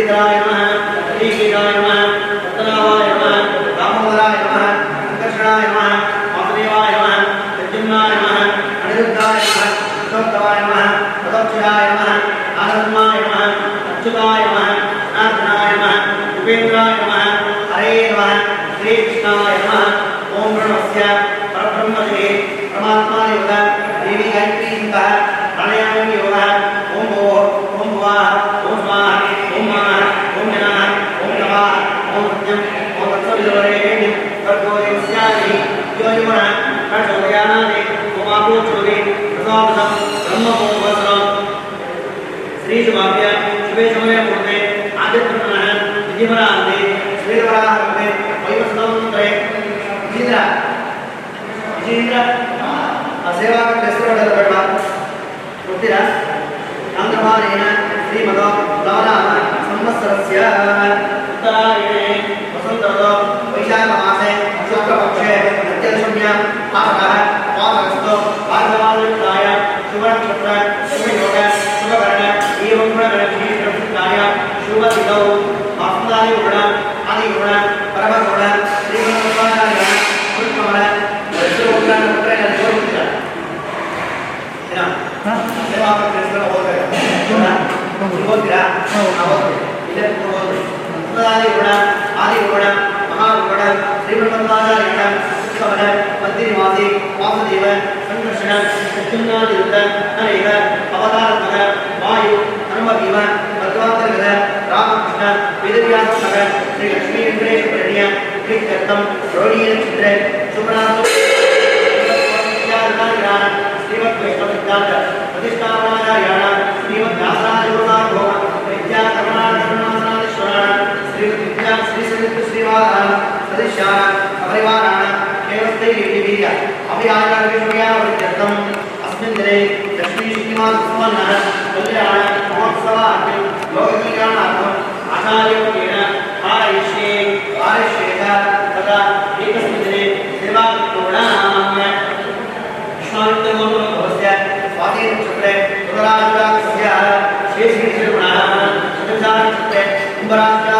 ذكرى يا விஷ்ணுநாதிருத்த அநேக அவதாரத்மக வாயு ஹனுமபீம பத்வாந்தரகத ராமகிருஷ்ண வேதவியாசமக ஸ்ரீ லட்சுமி வெங்கடேஸ்வரணிய ஸ்ரீ கர்த்தம் ரோடியன் என்ற சுப்ராசு ஸ்ரீமத் வைஷ்ணவித்தாந்த பிரதிஷ்டாபனாச்சாரியான ஸ்ரீமத் வியாசாரோதாரோக வித்யா கருணாகருணாசனாதீஸ்வரான ஸ்ரீ வித்யா ஸ்ரீ சந்தித்து ஸ்ரீவாதான சதிஷான அபரிவாரான கேவஸ்தை வீரிய அபி ஆச்சாரிய விஷ்ணுயா வருத்தம் ಇಸ್ಮಿಂದರೆ ಲಕ್ಷ್ಮೀ ಶ್ರೀನಿವಾಸ ಉತ್ಪನ್ನ ಕಲ್ಯಾಣ ಮಹೋತ್ಸವ ಲೋಕಕಲ್ಯಾಣಾರ್ಥ ಆಚಾರ್ಯೋಗೇಣ ಆರೈಷ್ಯೆ ಆರೈಷ್ಯೇತ ತದಾ ಏಕಸ್ಮಿಂದರೆ ನಿರ್ವಾಣ ವಿಶ್ವಾಮಿತ್ರಮೋಹನಭವಸ್ಯ ಸ್ವಾತಿ ನಕ್ಷತ್ರೆ ಪುನರಾಜುರಾಕ್ಷಸ್ಯ ಶೇಷಿ ಚತುರ್ಚಾರ ನಕ್ಷತ್ರೆ ಕುಂಭರಾಜ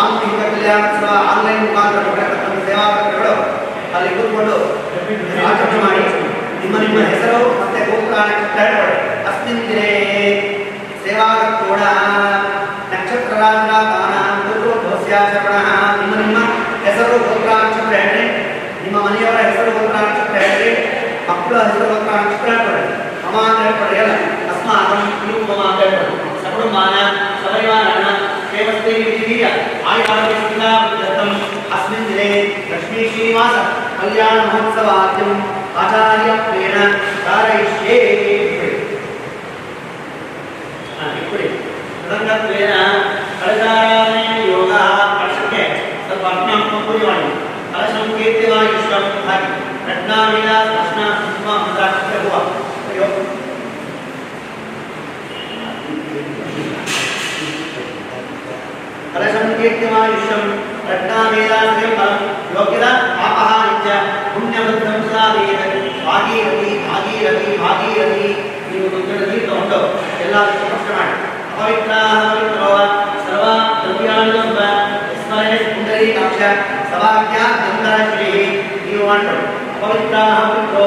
ಸಾಮೂಹಿಕ ಕಲ್ಯಾಣೋತ್ಸವ ಆನ್ಲೈನ್ ಮುಖಾಂತರ ಸೇವಾ ಸೇವಾಕರ್ತರುಗಳು ಅಲ್ಲಿ ಕೂತ್ಕೊಂಡು ಆಚರಣೆ ಮಾಡಿ, ನಿಮ್ಮ ನಿಮ್ಮ ಹೆಸರು ಮತ್ತೆ ಗೋಪುರಾಣ ನಕ್ಷತ್ರ ಅಸ್ಮಿನ್ ದಿನೇ ಸೇವಾಕರ್ತೋಣ ನಕ್ಷತ್ರ ರಾಜರಾಗಾನ ಗೋಪುರೋದ್ಭವಸ್ಯಾಚರಣ ನಿಮ್ಮ ನಿಮ್ಮ ಹೆಸರು ಗೋಪುರ ನಕ್ಷತ್ರ ನಿಮ್ಮ ಮನೆಯವರ ಹೆಸರು ಗೋಪುರ ನಕ್ಷತ್ರ ಹೇಳ್ರಿ. ಮಕ್ಕಳ ಹೆಸರು ಗೋಪುರ ಅಂತ ಹೇಳ್ಕೊಡ್ರಿ ಅಲ್ಲ? ಅಸ್ಮಾಕಂ ನೀವು श्रीविधिवीर्य आयुर्वेदम् अस्मिन् दिने लक्ष्मीश्रीनिवास कल्याणमहोत्सवाद्यम् आचार्यत्वेन कारयिष्ये रङ्गत्वेन कलचारायणे योगः कर्षके तद्वर्णं कुर्वाणि कलशं कीर्तिवा ईश्वरं धाति रत्नाविना कृष्णा सुष्मा मुद्रा ರತ್ನಾವೇದಾಶ್ರಯಂ ಫಲಂ ಯೋಗ್ಯದ ಪಾಪಃ ನಿತ್ಯ ಪುಣ್ಯಬದ್ಧಂ ಸದಾ ವೇದ ಭಾಗೀರಥಿ ಭಾಗೀರಥಿ ಭಾಗೀರಥಿ ನೀವು ಒಂದು ನೀರು ತಗೊಂಡು ಎಲ್ಲ ಸ್ಪರ್ಶ ಮಾಡಿ. ಅಪವಿತ್ರ ಪವಿತ್ರೋ ಸರ್ವ ದ್ರವ್ಯಾಣುಗಂಬ ಸ್ಮರಣೆ ಪುಂಡರೀಕಾಕ್ಷ ಸವಾಕ್ಯ ಚಂದನ ಶ್ರೀ ನೀವು ಉಂಟು ಅಪವಿತ್ರ ಪವಿತ್ರೋ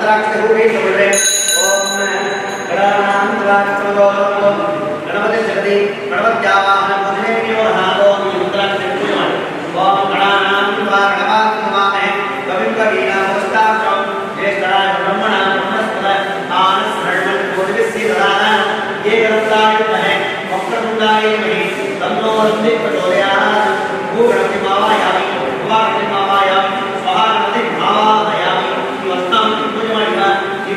अंतराक्षरूपी प्रभुरे ओम गणानांतराक्षरो गणपति जगति गणपत्यावाहन बुधने नमः ओम अंतराक्षरूपी नमः ओम गणानांतराक्षवाकमामहे कविं कवीना पुस्ताक्षम ज्येष्ठराय ब्रह्मणा ब्रह्मस्पद आनस्मरणं कोटिविस्य ददाना ये गणपताय महे वक्रमुण्डाय महे तन्नो वंदे प्रचोदयात्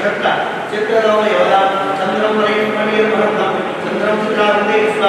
చెట్ల చెట్లలో యోధ చంద్రం వలయం పని చంద్రం సుఖాంతే స్వ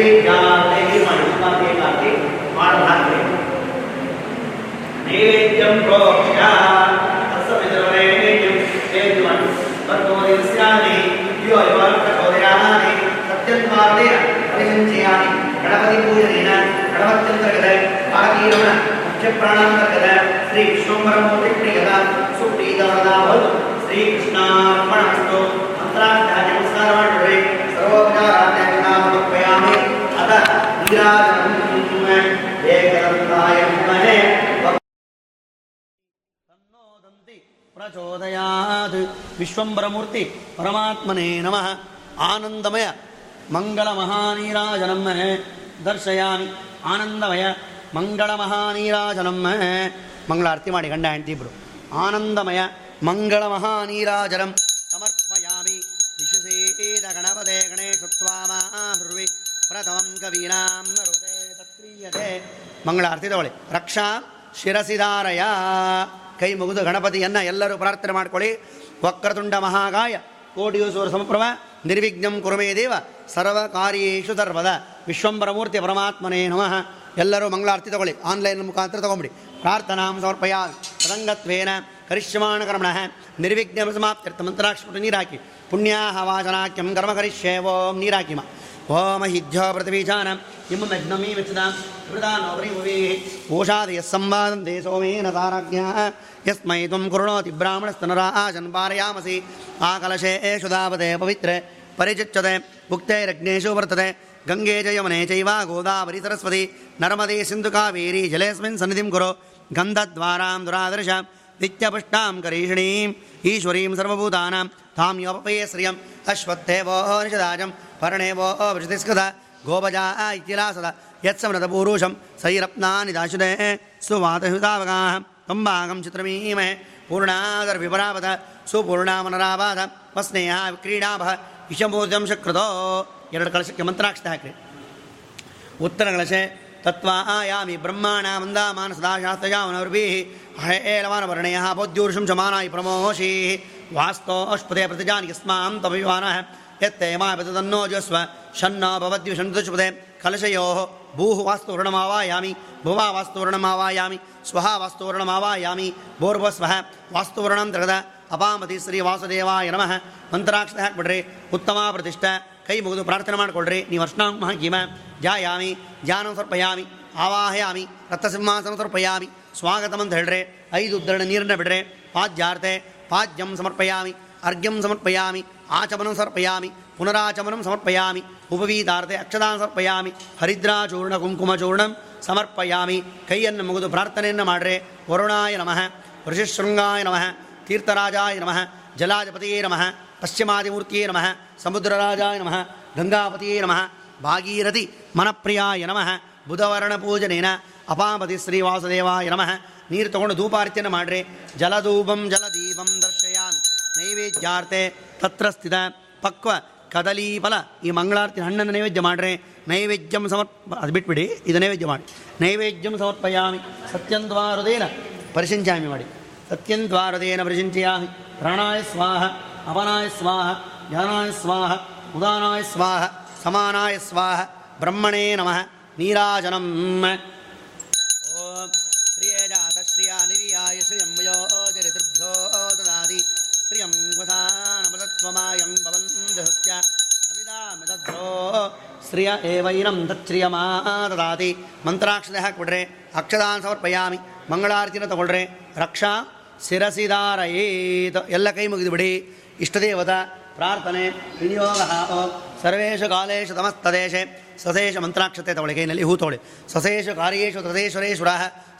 नैवेद्यादेवादिपादेवादि पारधाते नैवेद्यं प्रोक्ष्या। तस्य विद्रवणे नैवेद्यं नैवेद्यं वर्तोदिस्यानि यो अयवार्कचोदयानि सत्यन्वार्तेन परिसञ्चयानि। गणपति पूजनेन गणपत्यन्तर्गत पाकीरमण मुख्यप्राणान्तर्गत श्री विश्वम्बरमूर्ति प्रियता सुप्रीतवरदा भवतु। श्रीकृष्णार्पणस्तु मन्त्राध्याय नमस्कारः ನೀರಾಜನಂ ಏಕದಂತಾಯ ವಿದ್ಮಹೇ ತನ್ನೋದಂತಿ ಪ್ರಚೋದಯಾತ್ ವಿಶ್ವಂಬರಮೂರ್ತಿ ಪರಮಾತ್ಮನೇ ನಮಃ ಆನಂದಮಯ ಮಂಗಳ ಮಹಾನೀರಾಜನಂ ದರ್ಶಯಾಮಿ ಆನಂದಮಯ ಮಂಗಳ ಮಹಾನೀರಾಜನಂ ಮಂಗಳಾರತಿ ಮಾಡಿ ಗಂಡ ಹೆಂಡತಿ ಇಬ್ರು ಆನಂದಮಯ ಮಂಗಳ ಮಹಾನೀರಾಜನಂ ಸಮರ್ಪಯಾಮಿ ವಿಶುಸೇದ ಗಣಪತೆ ಗಣೇಶತ್ವಾಮಾಹೃವಿ ಪ್ರಥಮಂ ಕವೀನಾಂ ನರುದೇ ತತ್ರೀಯತೆ ಮಂಗಳಾರತಿ ತಗೊಳ್ಳಿ ರಕ್ಷಾ ಶಿರಸಿದಾರಯ ಕೈ ಮುಗಿದು ಗಣಪತಿಯನ್ನ ಎಲ್ಲರೂ ಪ್ರಾರ್ಥನೆ ಮಾಡ್ಕೊಳ್ಳಿ. ವಕ್ರತುಂಡ ಮಹಾಗಾಯ। ಕೋಟಿಯು ಸೂರ ಸಮಪ್ರಭ। ನಿರ್ವಿಘ್ನಂ ಕುರುಮೇ ದೇವ। ಸರ್ವ ಕಾರ್ಯೇಶು ಸರ್ವದ। ವಿಶ್ವಂಬರಮೂರ್ತಿ ಪರಮಾತ್ಮನೇ ನಮಃ। ಎಲ್ಲರೂ ಮಂಗಳಾರತಿ ತಗೊಳ್ಳಿ ಆನ್ಲೈನ್ ಮುಖಾಂತರ ತಗೊಂಬಿಡಿ। ಪ್ರಾರ್ಥನಾಂ ಸಮರ್ಪಯ ತದಂಗತ್ವೇನ ಕರಿಷ್ಯಮಾಣ ಕರ್ಮಣ। ನಿರ್ವಿಘ್ನ ಸಮಾಪ್ತಿರ್ಥ ಮಂತ್ರಾಕ್ಷಿ ನೀರಾಕಿ। ಪುಣ್ಯಾಹ ವಾಚನಾಕ್ಯಂ ಕರ್ಮ ಕರಿಷ್ಯೇವೋಂ ನೀರಾಕಿಮ ओम ओषादयः संवादं दे सोमेन यस्मै त्वं कुणोति ब्राह्मणस्तनरा आशन् पारयामसि। आकलशे एषु दावते पवित्रे परिचिच्यते। भुक्तेरज्ञेषु वर्तते। गङ्गे च यमने गोदावरी सरस्वती। नर्मदे सिन्धुकावेरी जलेऽस्मिन् सन्निधिं कुरु। गन्धद्वारां दुरादृशां। नित्यपुष्टां करीषिणीम्। ईश्वरीं सर्वभूतानां। धाम्यपये श्रियम्। अश्वत्थे ಪರ್ಣೇವೋ ವೃಷತಿಸ್ಕೃತ ಗೋಪಜಾ ಇತಿಲಾಸದ ಯತ್ಸಮೃತ ಪೂರುಷಂ ಸೈರಪ್ನಾನಿ ದಾಶುದೇ ಸುವಾತಹುತಾವಗಾಹ ಕಂಬಾಗಂ ಚಿತ್ರಮೀಮಹೆ ಪೂರ್ಣಾದರ್ವಿಪರಾಪದ ಸುಪೂರ್ಣಾಮನರಾಪಾದ ವಸ್ನೇಹ ಕ್ರೀಡಾಭ ಇಶಮೂರ್ಜಂ ಶಕೃತೋ ಎರಡು ಕಳಶಕ್ಕೆ ಮಂತ್ರಾಕ್ಷತೆ ಹಾಕ್ರಿ ಉತ್ತರ ಕಳಶೆ ತತ್ವ ಆಯಾಮಿ ಬ್ರಹ್ಮಾಣ ಮಂದಾಮಾನ ಸದಾಶಾಸ್ತ್ರಯಾಮನವರ್ಭಿ ಹೇಲಮಾನವರ್ಣಯ ಬೌದ್ಯೂರ್ಷಂ ಶಮಾನಾಯಿ ಪ್ರಮೋಷಿ ವಾಸ್ತೋ ಅಶ್ಪತೆ ಪ್ರತಿಜಾನಿ ಯಸ್ಮಾಂ ತಮಯುವಾನ ಯತ್ತೆ ಮಾಪಿತನ್ನೋ ಜಸ್ವ ಶನ್ನ ಭವದ್ಯುಷಂತುಷ್ಪದೆ ಕಲಶಯೋ ಭೂಹು ವಾಸ್ತುವರ್ಣಮಾವಾಯಾಮಿ ಭುವಾ ವಾಸ್ತುವರ್ಣಮಾವಾಯಾಮಿ ಸ್ವಹ ವಾಸ್ತುವರ್ಣಮಾವಾಯಾಮಿ ಭೂರ್ಭಸ್ವಃ ವಾಸ್ತುವರ್ಣಂ ತಗದ ಅಪಾಮತಿ ಶ್ರೀ ವಾಸುದೇವಾಯ ನಮಃ ಮಂತ್ರಾಕ್ಷರ ಹಾಕ್ಬಿಡ್ರಿ ಉತ್ತಮ ಪ್ರತಿಷ್ಠ ಕೈ ಮುಗಿದು ಪ್ರಾರ್ಥನೆ ಮಾಡಿಕೊಳ್ರಿ ನೀವು ಅರ್ಶನಾಮ ಹಾಕಿಮ ಜಾಯಾಮಿ ಧ್ಯಾನ ಸಮರ್ಪಯಾಮಿ ಆವಾಹಯಾಮಿ ರಕ್ತಸಿಂಹಾಸನ ಸಮರ್ಪಯಾಮಿ ಸ್ವಾಗತಂ ಅಂತ ಹೇಳ್ರಿ ಐದು ಉದ್ದರಣ ನೀರನ್ನ ಬಿಡ್ರೆ ಪಾದ್ಯಾರ್ತೆ ಪಾದ್ಯಂ ಸಮರ್ಪಯಾಮಿ ಅರ್ಘ್ಯಂ ಸಮರ್ಪಯಾಮಿ ಆಚಮನಂ ಸಮರ್ಪಯಾಮಿ ಪುನರಾಚಮನಂ ಸಮರ್ಪಯಾಮಿ ಉಪವೀತಾರ್ತೆ ಅಕ್ಷದಾನ ಸಮರ್ಪಯಾಮಿ ಹರಿದ್ರಾಚೂರ್ಣ ಕುಂಕುಮಚೂರ್ಣಂ ಸಮರ್ಪಯಾಮಿ ಕೈಯನ್ನು ಮುಗಿದು ಪ್ರಾರ್ಥನೆಯನ್ನು ಮಾಡ್ರೆ ವರುಣಾಯ ನಮಃ ಋಷಿಶೃಂಗಾಯ ನಮಃ ತೀರ್ಥರಾಜಾಯ ನಮಃ ಜಲಾಧಿಪತಿಯೇ ನಮಃ ಪಶ್ಚಿಮಾದಿಮೂರ್ತಿಯೇ ನಮಃ ಸಮುದ್ರರಾಜಾಯ ನಮಃ ಗಂಗಾಪತಿಯೇ ನಮಃ ಭಾಗೀರಥಿ ಮನಪ್ರಿಯಾಯ ನಮಃ ಬುಧವರ್ಣ ಪೂಜನೇನ ಅಪಾಪತಿ ಶ್ರೀ ವಾಸುದೇವಾಯ ನಮಃ ನೀರು ತಗೊಂಡು ಧೂಪಾರ್ತಿಯನ್ನು ಮಾಡ್ರಿ ಜಲಧೂಪಂ ಜಲದೀಪಂ ದರ್ಶಯಾಮಿ ನೈವೇದ್ಯಾರ್ತೆ ತತ್ರ ಸ್ಥಿತ ಪಕ್ವ ಕದಲೀಫಲ ಈ ಮಂಗಳಾರತಿ ಹಣ್ಣನ್ನು ನೈವೇದ್ಯ ಮಾಡ್ರೆ ನೈವೇದ್ಯಂ ಸಮರ್ಪ, ಅದು ಬಿಟ್ಬಿಡಿ, ಇದು ನೈವೇದ್ಯ ಮಾಡಿ. ನೈವೇದ್ಯಂ ಸಮರ್ಪಯಾಮಿ, ಸತ್ಯಂದ್ವಾರದೇನ ಪರಿಶಿಂಚಾಮಿ ಮಾಡಿ. ಸತ್ಯಂದ್ವಾರದೇನ ಪರಿಶಿಂಚಯಾಮಿ, ಪ್ರಾಣಾಯ ಸ್ವಾಹ, ಅವನಾಯ ಸ್ವಾಹ, ಜ್ಞಾನಾಯ ಸ್ವಾಹ, ಉದಾನಾಯ ಸ್ವಾಹ, ಸಮಾನಾಯ ಸ್ವಾಹ, ಬ್ರಹ್ಮಣೇ ನಮಃ, ನೀರಾಜನಂ. ಓಂ. ಶ್ರಿಯ ಜಾತ ಶ್ರಿಯ ನಿರಿಯಾಯ ಶ್ರಿಯಂ ಯೋಜರಿತೃಭ್ಯೋ ಜರಿತೃಭ್ಯೋ ಶ್ರಿಯಂ ವಸಾನಮದತ್ವಮಾಯಂ ಭವಂತ ಸತ್ಯ ಸಮಿದಾಮಿದದ್ರೋ ಶ್ರಿಯ ಏವೈನಂ ತತ್ಶ್ರಿಯಮಾ ದದಾತಿ ಮಂತ್ರಾಕ್ಷತೆ ಹಾಕಿಬಿಡ್ರೆ ಅಕ್ಷದಾನ್ ಸಮರ್ಪಯಾಮಿ ಮಂಗಳಾರತಿನ ತಗೊಳ್ರೆ ರಕ್ಷಾ ಶಿರಸಿದಾರಯೇತ ಎಲ್ಲ ಕೈ ಮುಗಿದು ಬಿಡಿ ಇಷ್ಟದೇವತ ಪ್ರಾರ್ಥನೆ ವಿನಿಯೋಗ ಸರ್ವೇಷು ಕಾಲೇಶು ತಮಸ್ತದೇಶೆ ಸಸೇಷ ಮಂತ್ರಾಕ್ಷತೆ ತಗೊಳ್ಳಿ ಕೈನಲ್ಲಿ ಹೂ ತಗೊಳ್ಳಿ ಸಸೇಷು ಕಾರ್ಯೇಶು ತದೇಶ್ವರೇಶ್ವರ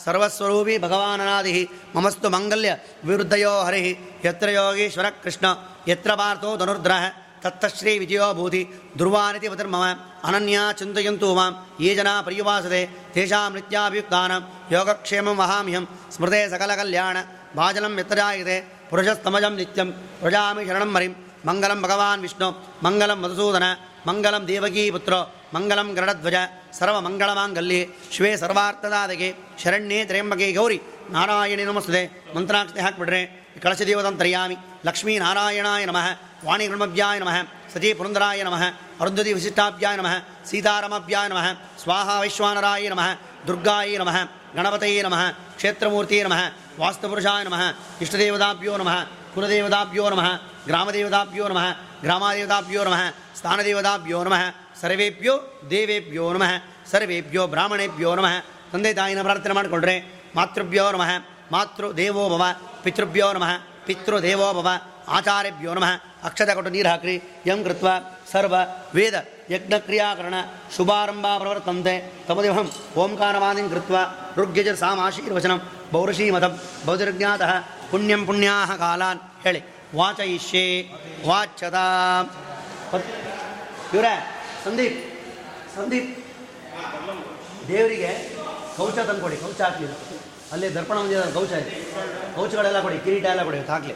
ಸರ್ವಸ್ವರೂಪಿ ಭಗವಾನನಾದಿ ಮಮಸ್ತು ಮಂಗಲ್ಯ ವಿರುದ್ಧಯೋ ಹರಿ ಯತ್ರ ಯೋಗೀಶ್ವರ ಕೃಷ್ಣ ಯತ್ರ ಪಾರ್ಥೋ ಧನುರ್ಧ್ರ ತತ್ತಶ್ರೀ ವಿಜಯೋ ಭೂತಿ ದುರ್ವಾನಿತಿ ಪತಿರ್ಮಮ ಅನನ್ಯ ಚಿಂತಯಂತು ಮಾಂ ಯೇ ಜನ ಪರ್ಯುವಾಸತೆ ತೇಷಾಂ ನಿತ್ಯಾಭಿಯುಕ್ತಾನಾಂ ಯೋಗಕ್ಷೇಮಂ ವಹಾಮ್ಯಹಂ ಸ್ಮೃತೆ ಸಕಲ ಕಲ್ಯಾಣ ಭಾಜನಂ ಯತ್ತಜಾಯತೆ ಪುರುಷಸ್ತಮಜಂ ನಿತ್ಯಂ ಪ್ರಜಾಮಿ ಶರಣಂ ಮರಿಂ ಮಂಗಲಂ ಭಗವಾನ್ ವಿಷ್ಣು ಮಂಗಲಂ ಮಧುಸೂದನ ಮಂಗಲಂ ದೇವಕೀ ಪುತ್ರ ಮಂಗಲಂ ಗರುಡಧ್ವಜ ಸರ್ವಮಂಗಳಮಾಂಗಲ್ಯೆ ಶಿವೇ ಸರ್ವಾರ್ಥದಾದಗೆ ಶರಣ್ಯೇ ತ್ರ್ಯಂಬಕೆ ಗೌರಿ ನಾರಾಯಣಿ ನಮಸ್ತದೆ ಮಂತ್ರಾಕ್ಷತೆ ಹಾಕ್ಬಿಡ್ರೆ ಕಳಶ ದೇವತಂತರ್ಯಾಮಿ ಲಕ್ಷ್ಮೀ ನಾರಾಯಣಾಯ ನಮಃ ವಾಣಿ ಬ್ರಹ್ಮವ್ಯಾಯ ನಮಃ ಸತಿ ಪುರಂದರಾಯ ನಮಃ ಅರುಂಧತಿ ವಿಶಿಷ್ಟಾಭ್ಯಾಯ ನಮಃ ಸೀತಾರಾಮಭ್ಯಾಯ ನಮಃ ಸ್ವಾಹ ವೈಶ್ವಾನರಾಯ ನಮಃ ದುರ್ಗಾಯ ನಮಃ ಗಣಪತಯೇ ನಮಃ ಕ್ಷೇತ್ರಮೂರ್ತಿಯೇ ನಮಃ ವಾಸ್ತುಪುರುಷಾಯ ನಮಃ ಇಷ್ಟದೇವತಾಭ್ಯೋ ನಮಃ ಕುಲದೇವತಾಭ್ಯೋ ನಮಃ ಗ್ರಾಮದೇವತಾಭ್ಯೋ ನಮಃ ಗ್ರಾಮದೇವತಾಭ್ಯೋ ನಮಃ ಸ್ಥಾನದೇವತಾಭ್ಯೋ ನಮಃ ಸರ್ವೇಭ್ಯೋ ದೇವೇಭ್ಯೋ ನಮಃ ಸರ್ವೇಭ್ಯೋ ಬ್ರಾಹ್ಮಣೇಭ್ಯೋ ನಮಃ ತಂದೆ ತಾಯಿನ ಪ್ರಾರ್ಥನೆ ಮಾಡಿಕೊಂಡ್ರೆ ಮಾತೃಭ್ಯೋ ನಮಃ ಮಾತೃ ದೇವೋ ಭವ ಪಿತೃಭ್ಯೋ ನಮಃ ಪಿತೃ ದೇವೋ ಭವ ಆಚಾರ್ಯಭ್ಯೋ ನಮಃ ಅಕ್ಷತ ಕೊಟ್ಟು ನೀರು ಹಾಕ್ರಿ ಯಂ ಕೃತ್ವ ಸರ್ವ ವೇದ ಯಜ್ಞಕ್ರಿಯಾಕರಣ ಶುಭಾರಂಭ ಪ್ರವರ್ತಂತೆ ತಮದೇವಂ ಓಂಕಾರವಾದಿಂ ಕೃತ್ವ ಋಗ್ಯಜ ಸಾಮಾಶೀರ್ವಚನಂ ಪೌರುಷೀಮತಂ ಬೌದ್ಧಜ್ಞಾತಃ ಪುಣ್ಯಂ ಪುಣ್ಯಾಹ ಕಾಲಾನ್. ಹೇಳಿ. ವಾಚಯಿಷ್ಯೆ ವಾಚದ ಇವರ, ಸಂದೀಪ್ ಸಂದೀಪ್. ದೇವರಿಗೆ ಕೌಚ ತಂದು ಕೊಡಿ ಕೌಚ ಹಾಕಲಿ ಅಲ್ಲಿ ದರ್ಪಣ ಹೊಂದಿದ ಕೌಚ ಇದೆ. ಕೌಚಗಳೆಲ್ಲ ಕೊಡಿ, ಕಿರೀಟ ಎಲ್ಲ ಕೊಡಿ ಹಾಕ್ಲಿ.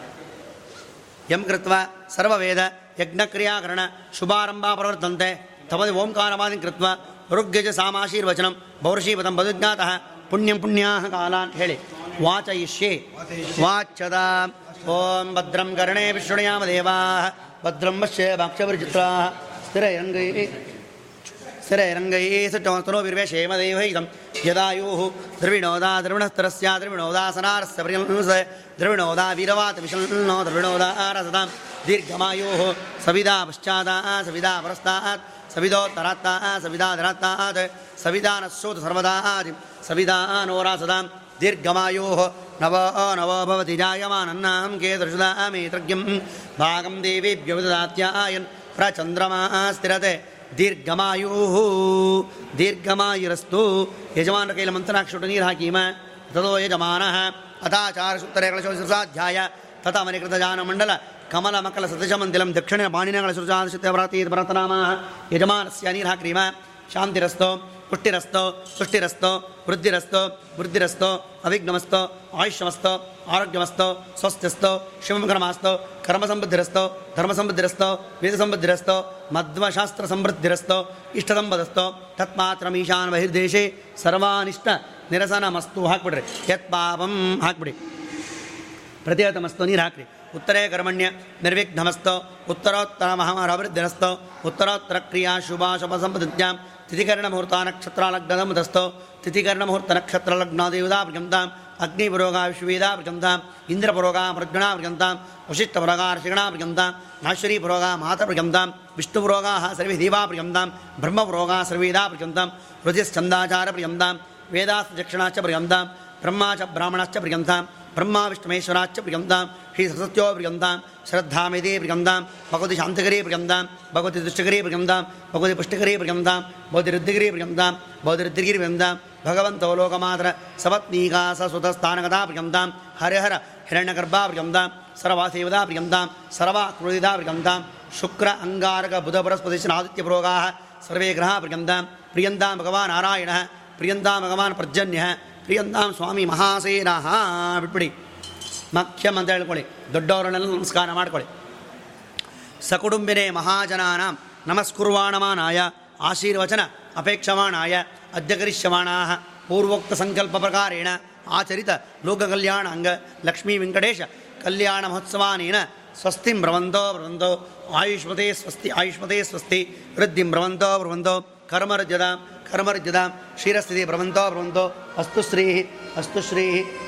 ಯಂ ಕೃತ್ವ ಸರ್ವವೇದ ಯಜ್ಞಕ್ರಿಯಾಕರಣ ಶುಭಾರಂಭ ಪ್ರವರ್ತಂತೆ. ತಮದಿ ಓಂಕಾರವಾದಿ ಕೃತ್ವ ಋಗ್ಗಜ ಸಾಮಾಶೀರ್ವಚನಂ ಬೌರ್ಷೀಪದಂ ಬದುಜ್ಞಾತಃ. ಪುಣ್ಯಂ ಪುಣ್ಯಾಹ ಕಾಲಾನ್. ಹೇಳಿ. वाचयिष्ये वाचदा ॐ भद्रं कर्णे विष्णुयामदेवाः भद्रं पश्ये भक्षपरिचित्राः स्थिरैरङ्गैः स्थिरैरङ्गैः सुचोस्तनोभिर्वेशेमदेवैदं यदायुः द्रविणोदा द्रविणस्तरस्या द्रविणोदासनारस्य प्रियंस द्रविणोदा वीरवात् विशन्नो द्रविणोदारसदां दीर्घमायोः सविदा पश्चादा सविदा परस्तात् सविदोत्तरात्ता सविदा धरात्तात् सविदा नः सर्वदा सविदा नोरा सदां ದೀರ್ಘಮಾಯೋः ನವ ನವೋ ಭವತಿ ಜಾಯಮಾನನ್ನಾಂ ಕೇತೃಷುದಾಮೇತ್ರಜ್ಞಂ ಭಾಗಂ ದೇವೇಭ್ಯೋ ದದಾತ್ಯಾಯನ್ ಪ್ರಚಂದ್ರಮಾ ಸ್ಥಿರತೆ ದೀರ್ಘಮಾಯೂ ದೀರ್ಘಮಾಯುರಸ್ತು ಯಜಮಾನರ ಕೈಲಿ ಮಂತ್ರಾಕ್ಷುಟ ನೀರು ಹಾಕೀಮ ತದೋ ಯಜಮಾನಃ ಅಥಾಚಾರ ಸುತ್ತರೆ ಕಳಶೋಸಾಧ್ಯಾಯ ತಥಾ ಮನಿಕೃತ ಜಾನಮಂಡಲ ಕಮಲ ಮಕಲ ಸದೃಶಮಂದಿಲಂ ದಕ್ಷಿಣ ಪಾಣಿನಗಳ ಸೃಜಾಶಿತ ವ್ರತಿ ಭರತನಾಮ ಯಜಮಾನಸ್ಯ ನೀರು ಹಾಕ್ರೀಮ ಶಾಂತಿರಸ್ತೋ ಪುಷ್ಟಿರಸ್ತೋ ತುಷ್ಟಿರಸ್ತೋ ವೃದ್ಧಿರಸ್ತೋ ವೃದ್ಧಿರಸ್ತೋ, ಅವಿಘ್ನಮಸ್ತೋ, ಆಯುಷ್ಯಮಸ್ತೋ, ಆರೋಗ್ಯಮಸ್ತೋ ಸ್ವಸ್ಥ್ಯಸ್ತೋ ಶಿವಕರ್ಮಾಸ್ತೋ ಕರ್ಮಸಂಬುದ್ಧಿರಸ್ತೋ, ಧರ್ಮಸಂಬುದ್ಧಿರಸ್ತೋ, ವೇದಸಂಬುದ್ಧಿರಸ್ತೋ ಸಂಬುದ್ಧಿರಸ್ತೋ ವೇದ ಮಧ್ವಶಾಸ್ತ್ರ ಸಮೃದ್ಧಿರಸ್ತೋ ಇಷ್ಟ ತತ್ಮಾತ್ರ ಈಶಾನ್ ಬಹಿರ್ದೇಶೆ, ಸರ್ವಾನಿಷ್ಟ ನಿರಸನ ಮಸ್ತು ಹಾಕ್ಬಿಡ್ರಿ. ಯತ್ ಪಾಪಂ ಹಾಕ್ಬಿಡಿ. ಪ್ರತಿಹತಮಸ್ತು ನೀರು ಹಾಕ್ರಿ. ಉತ್ತರೇ ಕರ್ಮಣ್ಯ, ನಿರ್ವಿಘ್ನಮಸ್ತೋ, ಉತ್ತರೋತ್ತರ ಮಹಾಮರವೃದ್ಧಿರಸ್ತೋ ಉತ್ತರೋತ್ತರ ಕ್ರಿಯಾ ಶುಭ ಶುಭ ಸಂಪದಿತ್ಯಾಂ திதிகரணமுகூர்த்தா நக்ஷத்திராலக்னம் தஸ்தோ திதிகரணமுகூர்த்த நக்ஷத்திரலக்னாதேவதா பிரஜந்தாம் அக்னி புரோகா விஸ்வவேதா பிரஜந்தாம் இந்திர புரோகா பிரஜனா பிரஜந்தாம் வசிஷ்ட புரோகா ரிஷிகணா பிரஜந்தாம் மாஸ்வரி புரோகா மாத பிரஜந்தாம் விஷ்ணு புரோகா சர்வே தீவா பிரஜந்தாம் பிரம்ம புரோகா சர்வேதா பிரஜந்தாம் ருதிஸ்சந்தாச்சார பிரஜந்தாம் வேதாஸ்தக்ஷணாச்ச பிரஜந்தாம் பிரம்மாச்ச பிராமணாச்ச பிரஜந்தாம் பிரம்மா விஷ்ணுமேஸ்வராச்ச பிரியந்தாம் ஸ்ரீ சரஸ்வத்தியோ பிரியந்தாம் ஸ்ரத்தாமிதே பிரியந்தாம் பகவதி சாந்தகரே பிரியந்தாம் பகவதி துஷ்டகரே பிரியந்தாம் பகவதி புஷ்டகரே பிரியந்தாம் பகவதி ரித்திகரே பிரியந்தாம் பகவதி ரித்திகிரி பிரியந்தாம் பகவந்தோ லோகமாதர சவத்னீகா சசுதஸ்தானகதா பிரியந்தாம் ஹரஹர ஹிரண்யகர்பா பிரியந்தாம் சரவாசேவதா பிரியந்தாம் சரவா குருதிதா பிரியந்தாம் சுக்ர அங்காரக புத பரஸ்பதிஷன் ஆதித்ய புரோகாக சர்வே கிரகா பிரியந்தாம் பிரியந்தாம் பகவான் நாராயண பிரியந்தாம் பகவான் பிரஜன்ய ಪ್ರಿಯಂತಾಂ ಸ್ವಾಮಿ ಮಹಾಸೇನಃ. ಬಿಟ್ಬಿಡಿ. ಮಖ್ಯಂ ಅಂತ ಹೇಳ್ಕೊಳ್ಳಿ. ದೊಡ್ಡವರನ್ನೆಲ್ಲ ನಮಸ್ಕಾರ ಮಾಡ್ಕೊಳ್ಳಿ. ಸಕುಟುಂಬಿನೇ ಮಹಾಜನಾನಾಂ ನಮಸ್ಕುರ್ವಾಣಮಾನಾಯ ಆಶೀರ್ವಚನ ಅಪೇಕ್ಷಮಾಣಾಯ ಅದ್ಯಕರಿಷ್ಯಮಾಣಾ ಪೂರ್ವೋಕ್ತ ಸಂಕಲ್ಪ ಪ್ರಕಾರೇಣ ಆಚರಿತ ಲೋಕಕಲ್ಯಾಣ ಅಂಗ ಲಕ್ಷ್ಮೀ ವೆಂಕಟೇಶ ಕಲ್ಯಾಣ ಮಹೋತ್ಸವಾನೇನ ಸ್ವಸ್ತಿಂ ಭ್ರವಂತೋ ಭ್ರವಂತೋ ಆಯುಷ್ಮತೆ ಸ್ವಸ್ತಿ ಆಯುಷ್ಮತೆ ಸ್ವಸ್ತಿ. ವೃದ್ಧಿ ಭ್ರವಂತೋ ಭ್ರವಂತೋ ಕರ್ಮರ್ಜದಾಂ ಕರ್ಮರ್ಜದಾಂ ಕ್ಷೀರಸ್ಥಿತಿ ಬ್ರವಂತೋ ಬ್ರವಂತೋ ಅಸ್ತು ಶ್ರೀ ಅಸ್ತು ಶ್ರೀ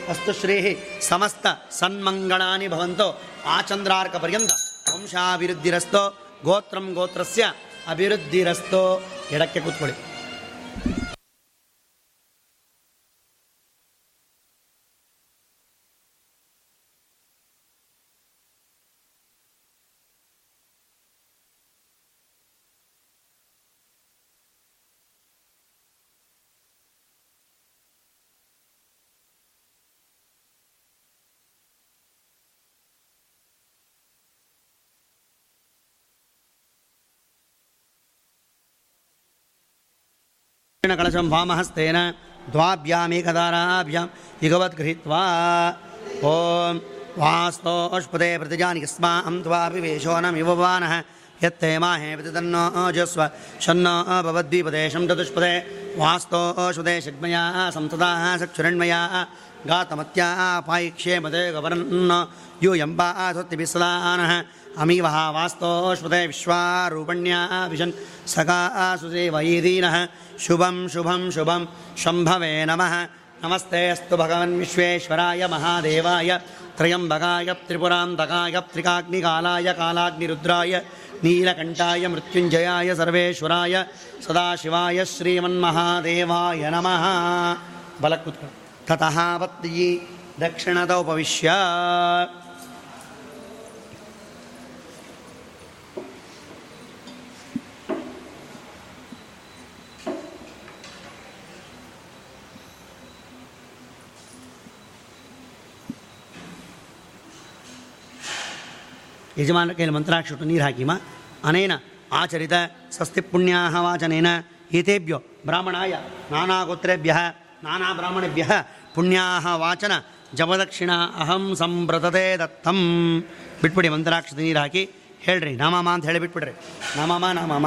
ಅಸ್ತು ಶ್ರೀ ಸಮಸ್ತ ಸನ್ಮಂಗಳಾನಿ ಭವಂತೋ ಆಚಂದ್ರಾರ್ಕ ಪರ್ಯಂತ ವಂಶಾಭಿವೃದ್ಧಿರಸ್ತೋ ಗೋತ್ರಂ ಗೋತ್ರಸ್ಯ ಅಭಿವೃದ್ಧಿರಸ್ತೋ ಎಡಕ್ಕೆ ಕೂತ್ಕೊಳ್ಳಿ कलशं वामहस्तेन द्वाभ्यामेकदाराभ्यां युगवत् गृहीत्वा ॐ वास्तोष्पदे प्रतिजानि यस्माहं त्वाभिवेशो न विववानः यत्ते माहे प्रतितन्नो ओजस्व शन्नो भवद्विपदेशं चतुष्पदे वास्तोषुदे षड्मया संसदा चक्षुरण्मया गातमत्या पायिक्षे मदे गवर्न यूयम्बा स्वत्तिभिस्सदानः अमीवः वास्तोष्पदे विश्वारूपण्या सका सुसेवैदीनः शुभं शुभं शुभं। शम्भवे नमः। नमस्ते अस्तु भगवन् विश्वेश्वराय महादेवाय। त्रयम्बकाय त्रिपुरान्तकाय त्रिकाग्निकालाय कालाग्निरुद्राय नीलकण्ठाय मृत्युञ्जयाय सर्वेश्वराय सदाशिवाय श्रीमन्महादेवाय नमः। ततः पत्नी दक्षिणतौ उपविश्य ಯಜಮಾನ ಕೈಯಲ್ಲಿ ಮಂತ್ರಾಕ್ಷಿಟ್ಟು ನೀರು ಹಾಕಿಮ. ಅನೇನ ಆಚರಿತ ಸ್ವಸ್ತಿ ಪುಣ್ಯಾಹ ವಾಚನೇನ ಏತೇಭ್ಯೋ ಬ್ರಾಹ್ಮಣಾಯ ನಾನಾ ಗೋತ್ರೇಭ್ಯ, ನಾನಾ ಬ್ರಾಹ್ಮಣೇಭ್ಯ ಪುಣ್ಯಾಹ ವಾಚನ ಜಪದಕ್ಷಿಣ ಅಹಂ ಸಂಭ್ರತತೆ ದತ್ತಂ. ಬಿಟ್ಬಿಡಿ ಮಂತ್ರಾಕ್ಷತೆ ನೀರು ಹಾಕಿ. ಹೇಳ್ರಿ, ನಮಾಮ ಅಂತ ಹೇಳಿ ಬಿಟ್ಬಿಡ್ರಿ. ನಮಾಮ ನಮಾಮ.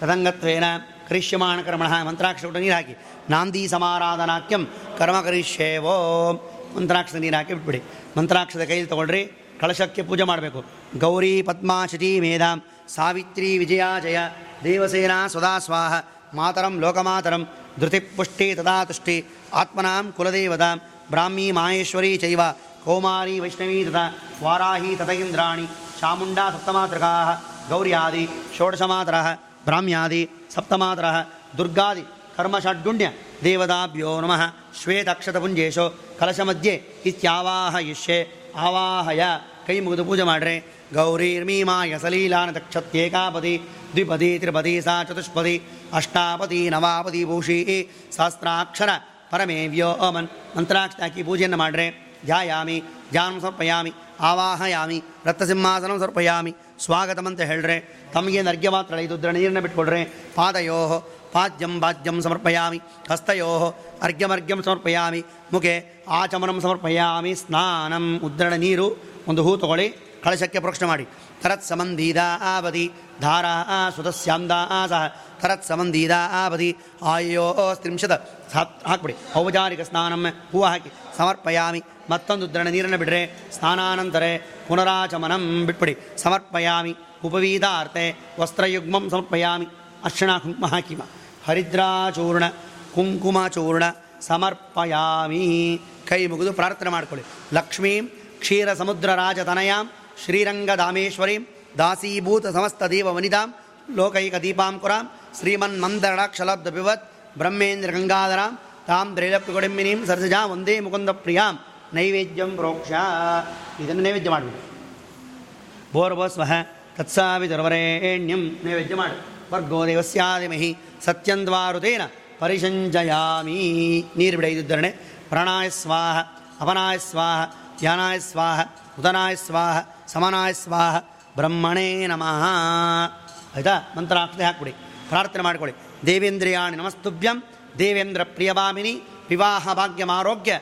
ತದಂಗತ್ವೇನ ಕರಿಷ್ಯಮಾಣ ಕರ್ಮಣ ಮಂತ್ರಾಕ್ಷರ ನೀರು ಹಾಕಿ. ನಾಂದಿ ಸಮಾರಾಧನಾಕ್ಯಂ ಕರ್ಮ ಕರಿಷ್ಯೇವೋ. ಮಂತ್ರಾಕ್ಷರ ನೀರು ಹಾಕಿ ಬಿಟ್ಬಿಡಿ ಮಂತ್ರಾಕ್ಷದ ಕೈಯಲ್ಲಿ ತಗೊಳ್ರಿ ಕಳಶಕ್ಕೆ ಪೂಜೆ ಮಾಡಬೇಕು ಗೌರಿ ಪದ್ಮಾ ಶಚಿ ಮೇಧಾಂ ಸಾವಿತ್ರಿ ವಿಜಯ ಜಯ ದೇವಸೇನಾ ಸದಾ ಸ್ವಾಹ ಮಾತರಂ ಲೋಕಮಾತರಂ ಧೃತಿ ಪುಷ್ಟಿ ತದಾ ತುಷ್ಟಿ ಆತ್ಮನಾಂ ಕುಲದೇವತಾಂ ಬ್ರಾಹ್ಮೀ ಮಾಹೇಶ್ವರಿ ಚೈವ ಕೌಮಾರಿ ವೈಷ್ಣವೀ ತಥಾ ವಾರಾಹಿ ತತ ಇಂದ್ರಾಣಿ ಚಾಮುಂಡಾ ಸಪ್ತಮಾತೃಕಾ ಗೌರ್ಯಾದಿ ಷೋಡಶಮಾತರಃ ಬ್ರಾಹ್ಮ್ಯಾದಿ ಸಪ್ತಮಾತರಃ ದುರ್ಗಾದಿ ಕರ್ಮಷಡ್ಗುಣ್ಯ ದೇವದಾಭ್ಯೋ ನಮಃ ಶ್ವೇತಕ್ಷತಪುಂಜೇಶೋ ಕಲಶಮಧ್ಯೆ ಇತ್ಯಾವಾಹಯಿಷ್ಯೆ ಆವಾಹಯ ಕೈ ಮುಗಿದು ಪೂಜೆ ಮಾಡ್ರೆ. ಗೌರೀರ್ಮೀಮಾಯ ಸಲೀಲಾನ ತಕ್ಷತ್ಯೇಕಾಪದಿ ದ್ವಿಪದಿ, ತ್ರಿಪದಿ, ಸಾ ಚತುಷ್ಪದಿ। ಅಷ್ಟಾಪದಿ ನವಾಪದಿ ಭೂಷಿ। ಸಹಸ್ರಾಕ್ಷರ ಪರಮೇ ವ್ಯೋಮನ್ ಮಂತ್ರಾಕ್ಷ ಹಾಕಿ ಪೂಜೆಯನ್ನು ಮಾಡ್ರೆ. ಧ್ಯಾಯಾಮಿ, ಧ್ಯಾನ ಸಮರ್ಪಯಾಮಿ, ಆವಾಹಯಾಮಿ, ರಕ್ತಸಿಂಹಾಸನ ಸರ್ಪಯಾಮಿ ಸ್ವಾಗತಂ ಅಂತ ಹೇಳ್ರೆ. ತಮಗೆ ನರ್ಗ್ಯ ಮಾತ್ರ ಇದು ನೀರನ್ನು ಬಿಟ್ಕೊಡ್ರೆ. ಪಾದಯೋ ಪಾದ್ಯಂ ಪಾದ್ಯಂ ಸಮರ್ಪಯಾಮಿ ಹಸ್ತಯೋ ಅರ್ಘ್ಯಮರ್ಘ್ಯಂ ಸಮರ್ಪಯಾಮಿ ಮುಖೆ ಆಚಮನಂ ಸಮರ್ಪಯಾಮಿ ಸ್ನಾನಂ ಉದ್ರಣ ನೀರು ಒಂದು ಹೂ ತಗೊಳ್ಳಿ ಕಳಶಕ್ಕೆ ಪ್ರೋಕ್ಷಣೆ ಮಾಡಿ ತರತ್ ಸಂಬಂಧೀದ ಆವಧಿ ಧಾರಾ ಸುತಸ್ಯಾಂದ ಸಹ ತರತ್ ಸಂಬಂಧೀದ ಆವಧಿ ಆಯೋ ಸ್ತ್ರಿಂಶದ ಹಾಕ್ಬಿಡಿ ಔಪಚಾರಿಕ ಸ್ನಾನಂ ಹೂವು ಹಾಕಿ ಸಮರ್ಪಯಾಮಿ ಮತ್ತೊಂದು ಉದ್ರಣ ನೀರನ್ನು ಬಿಡ್ರೆ ಸ್ನಾನಾನಂತರೇ ಪುನರಾಚಮನಂ ಬಿಟ್ಬಿಡಿ ಸಮರ್ಪಯಾಮಿ ಉಪವೀದಾರ್ತೆ ವಸ್ತ್ರಯುಗ್ಮಂ ಸಮರ್ಪಯಾಮಿ ಅರ್ಶನ ಕುಂಕುಮ ಹಾಕಿಮ ಹರಿದ್ರಾಚೂರ್ಣ ಕುಂಕುಮಚೂರ್ಣ ಸಮರ್ಪಯಾಮಿ ಕೈ ಮುಗಿದು ಪ್ರಾರ್ಥನೆ ಮಾಡ್ಕೊಳ್ಳಿ ಲಕ್ಷ್ಮೀಂ ಕ್ಷೀರ ಸಮುದ್ರ ರಾಜತನಯಾಂ ಶ್ರೀರಂಗಧಾಮೇಶ್ವರೀಂ ದಾಸೀಭೂತ ಸಮಸ್ತ ದೇವ ವನಿತಾಂ ಲೋಕೈಕ ದೀಪಾಂಕುರಾಂ ಶ್ರೀಮನ್ಮಂದರಕ್ಷಲಬ್ಧ ಬಿವತ್ ಬ್ರಹ್ಮೇಂದ್ರ ಗಂಗಾಧರಾಂ ತಾಂ ದ್ರೈಲಪ್ಯಗೊಡೆಮ್ಮಿನೀಂ ಸರಸಜಾ ಒಂದೇ ಮುಕುಂದ ಪ್ರಿಯಾಂ ನೈವೇದ್ಯಂ ಪ್ರೋಕ್ಷ ಇದನ್ನು ನೈವೇದ್ಯ ಮಾಡಬೇಕು ಭೋರ್ಭಸ್ವಃ ತತ್ಸಾವಿತುರ್ವರೇಣ್ಯಂ ನೈವೇದ್ಯ ಮಾಡು ವರ್ಗೋ ದೇವಸ್ಯಾದಿಮಹಿ ಸತ್ಯಂದ್ವಾರುತೇನ ಪರಿಸಂಜಯಾಮಿ ನೀರು ಬಿಡ ಇದುದ್ದರಣೆ ಪ್ರಾಣಾಯ ಸ್ವಾಹ, ಅಪನಾಯ ಸ್ವಾಹ, ಧ್ಯಾನಾಯ ಸ್ವಾಹ, ಉದನಾಯ ಸ್ವಾಹ, ಸಮನಾಯ ಸ್ವಾಹ, ಬ್ರಹ್ಮಣೇ ನಮಃ. ಆಯಿತಾ? ಮಂತ್ರಾಕ್ಷತೆ ಹಾಕ್ಬಿಡಿ. ಪ್ರಾರ್ಥನೆ ಮಾಡಿಕೊಳ್ಳಿ. ದೇವೇಂದ್ರಿಯಾಣಿ ನಮಸ್ತುಭ್ಯಂ, ದೇವೇಂದ್ರ ಪ್ರಿಯವಾಮಿನಿ, ವಿವಾಹ ಭಾಗ್ಯಮಾರೋಗ್ಯ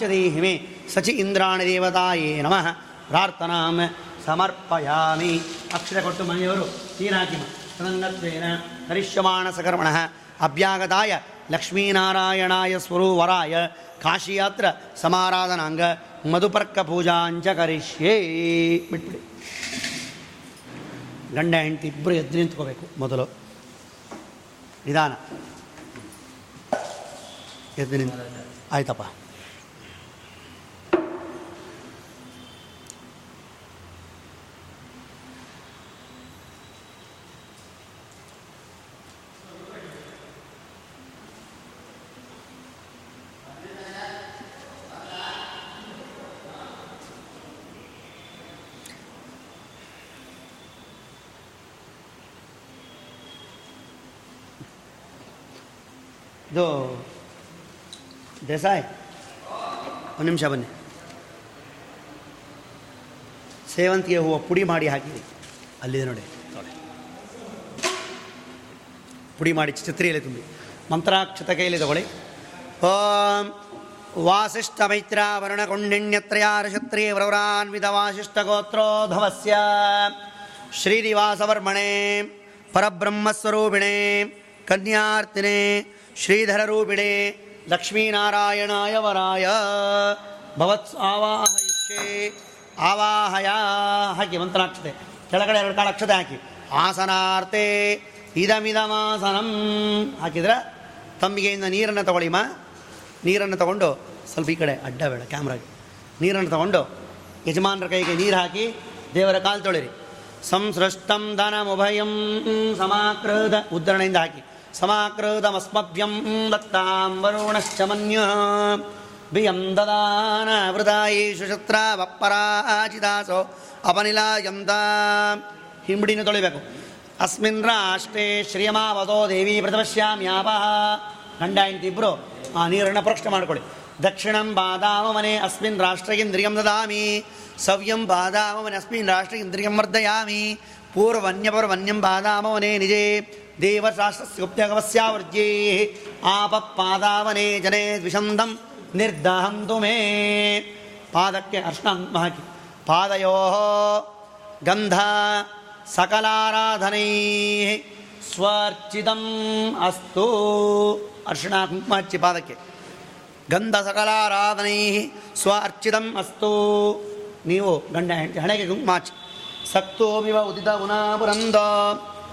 ಚ ದೇಹಿಮೆ ಸಚಿ ಇಂದ್ರಾಣಿ ದೇವತಾಯೇ ನಮಃ. ಪ್ರಾರ್ಥನಾಂ ಸಮರ್ಪಯಾಮಿ. ಅಕ್ಷರ ಕೊಟ್ಟು ಮನೆಯವರು ತೀರಾಕಿಮ ತದಂಗತ್ವೇನ ಹರಿಷ್ಯಮಾಣ ಸಕರ್ಮಣ ಅಭ್ಯಾಗತಾಯ ಲಕ್ಷ್ಮೀನಾರಾಯಣಾಯ ಸ್ವರೂವರಾಯ. ಕಾಶಿಯಾತ್ರ ಸಮಾರಾಧನಾಂಗ. ಮಧುಪರ್ಕ ಪೂಜಾಂಚ ಕರಿಷ್ಯೇ. ಬಿಟ್ಬಿಡಿ. ಗಂಡ, ಹೆಂಡತಿ ಇಬ್ಬರು ಎದ್ದು ನಿಂತ್ಕೋಬೇಕು ಮೊದಲು. ನಿಧಾನ. ಎದ್ದು ನಿಂತ. ಆಯ್ತಪ್ಪ. ಇದು, ದೇಸಾಯ್. ಒಂದು ನಿಮಿಷ ಬನ್ನಿ. ಸೇವಂತಿಗೆ ಹೂವು ಪುಡಿ ಮಾಡಿ ಹಾಕಿರಿ ಅಲ್ಲಿದೆ ನೋಡಿ ನೋಡಿ. ಪುಡಿ ಮಾಡಿ ಛತ್ರಿಯಲ್ಲಿ ತುಂಬಿ. ಮಂತ್ರಾಕ್ಷತ ಕೈಯಲ್ಲಿ ತಗೊಳ್ಳಿ ಓಂ ವಾಸಿಷ್ಠ ಮೈತ್ರ ವರ್ಣಕೊಂಡಿಣ್ಯತ್ರಯಾರಶತ್ರಿ ವ್ರವರಾನ್ವಿತ ವಾಸಿಷ್ಠ ಗೋತ್ರೋಧವಸ್ಯ ಶ್ರೀನಿವಾಸವರ್ಮಣೆ ಪರಬ್ರಹ್ಮಸ್ವರೂಪಿಣೆ. ಕನ್ಯಾರ್ತಿನೆ ಶ್ರೀಧರರೂಪಿಣೆ ಲಕ್ಷ್ಮೀನಾರಾಯಣಾಯ ವರಾಯ ಭವತ್ ಆವಾಹಯಿಷ್ಯೆ ಆವಾಹಯ ಹಾಕಿ ಮಂತ್ರಾಕ್ಷತೆ ಕೆಳಗಡೆ ಎರಡು ಕಾಳು ಅಕ್ಷತೆ ಹಾಕಿ. ಆಸನಾರ್ತೆ ಇದಮಿದಮಾಸನಂ ಹಾಕಿದ್ರೆ ತಂಬಿಗೆಯಿಂದ ನೀರನ್ನು ತಗೊಳ್ಳಿ ಮಾ. ನೀರನ್ನು ತಗೊಂಡು ಸ್ವಲ್ಪ ಈ ಕಡೆ ಅಡ್ಡ ಬೇಡ ಕ್ಯಾಮ್ರಾಗೆ ನೀರನ್ನು ತಗೊಂಡು ಯಜಮಾನರ ಕೈಗೆ ನೀರು ಹಾಕಿ ದೇವರ ಕಾಲು ತೊಳಿರಿ. ಸಂಸೃಷ್ಟಂ ಧನಮುಭಯಂ ಸಮಾಕೃತ ಉದ್ದರಣೆಯಿಂದ ಹಾಕಿ. ಸಮಾಕೃತಮಸ್ಮಭ್ಯಂ ದತ್ತಾಂ ವರುಣಶ್ಚ ಮನ್ಯ ಬಿಯಂ ದದಾನ ವೃದಾಯೇಷು ಶತ್ರ ವಪ್ಪರಾಜಿದಾಸೋ ಅಪನಿಲಾಯಂತ ಹಿಂಬಡಿನ ತೊಳಿಬೇಕು ಅಸ್ಮಿನ್ ರಾಷ್ಟ್ರೇ ಶ್ರೀಯಮಾವತೋ ದೇವಿ ಪ್ರತಪಶ್ಯಾಮ್ಯಾಪ ಗಂಡ ಹೆಂಡತಿ ಇಬ್ಬರು ಆ ನೀರನ್ನು ಪ್ರೋಕ್ಷಣೆ ಮಾಡ್ಕೊಳ್ಳಿ ದಕ್ಷಿಣಂ ಬಾದಾಮವನೆ ಅಸ್ಮಿನ್ ರಾಷ್ಟ್ರಗೇಂದ್ರಿಯಂ ದದಾಮಿ ಸವ್ಯಂ ಬಾದಾಮವನೆ ಅಸ್ಮಿನ್ ರಾಷ್ಟ್ರಗೇಂದ್ರಿಯಂ ವರ್ಧಯಾಮಿ ಪೂರ್ವನ್ಯಪರ್ವನ್ಯಂ ಬಾದಾಮವನೆ ನಿಜೇ ದೇವಶಾಸ್ತ್ರಸ್ಯುಪ್ಯಗವಸ್ಯಾವರ್ಜ್ಯೇ ಆಪ ಪಾದಾವನೆ ಜನೇ ದ್ವಿಷಂದಂ ನಿರ್ದಹಂತು ಮೇ ಪಾದಕ್ಕೆ ಅರ್ಶನ ಹಾಕಿ ಪಾದಯೋ ಗಂಧ ಸಕಲಾರಾಧನೈ ಸ್ವರ್ಚಿತಂ ಅಸ್ತು ಅರ್ಶನ ಕುಂಕುಮ ಹಚ್ಚಿ ಪಾದಕ್ಕೆ ಗಂಧ ಸಕಲಾರಾಧನೈ ಸ್ವ ಅರ್ಚಿತಂ ಅಸ್ತು ನೀವು ಗಂಡ ಹೆಂಡತಿ ಹಣೆಗೆ ಕುಂಕುಮ ಹಚ್ಚಿ ಸಕ್ತೋಮಿವ ಉದಿತ ಗುಣಾಪುರಂದ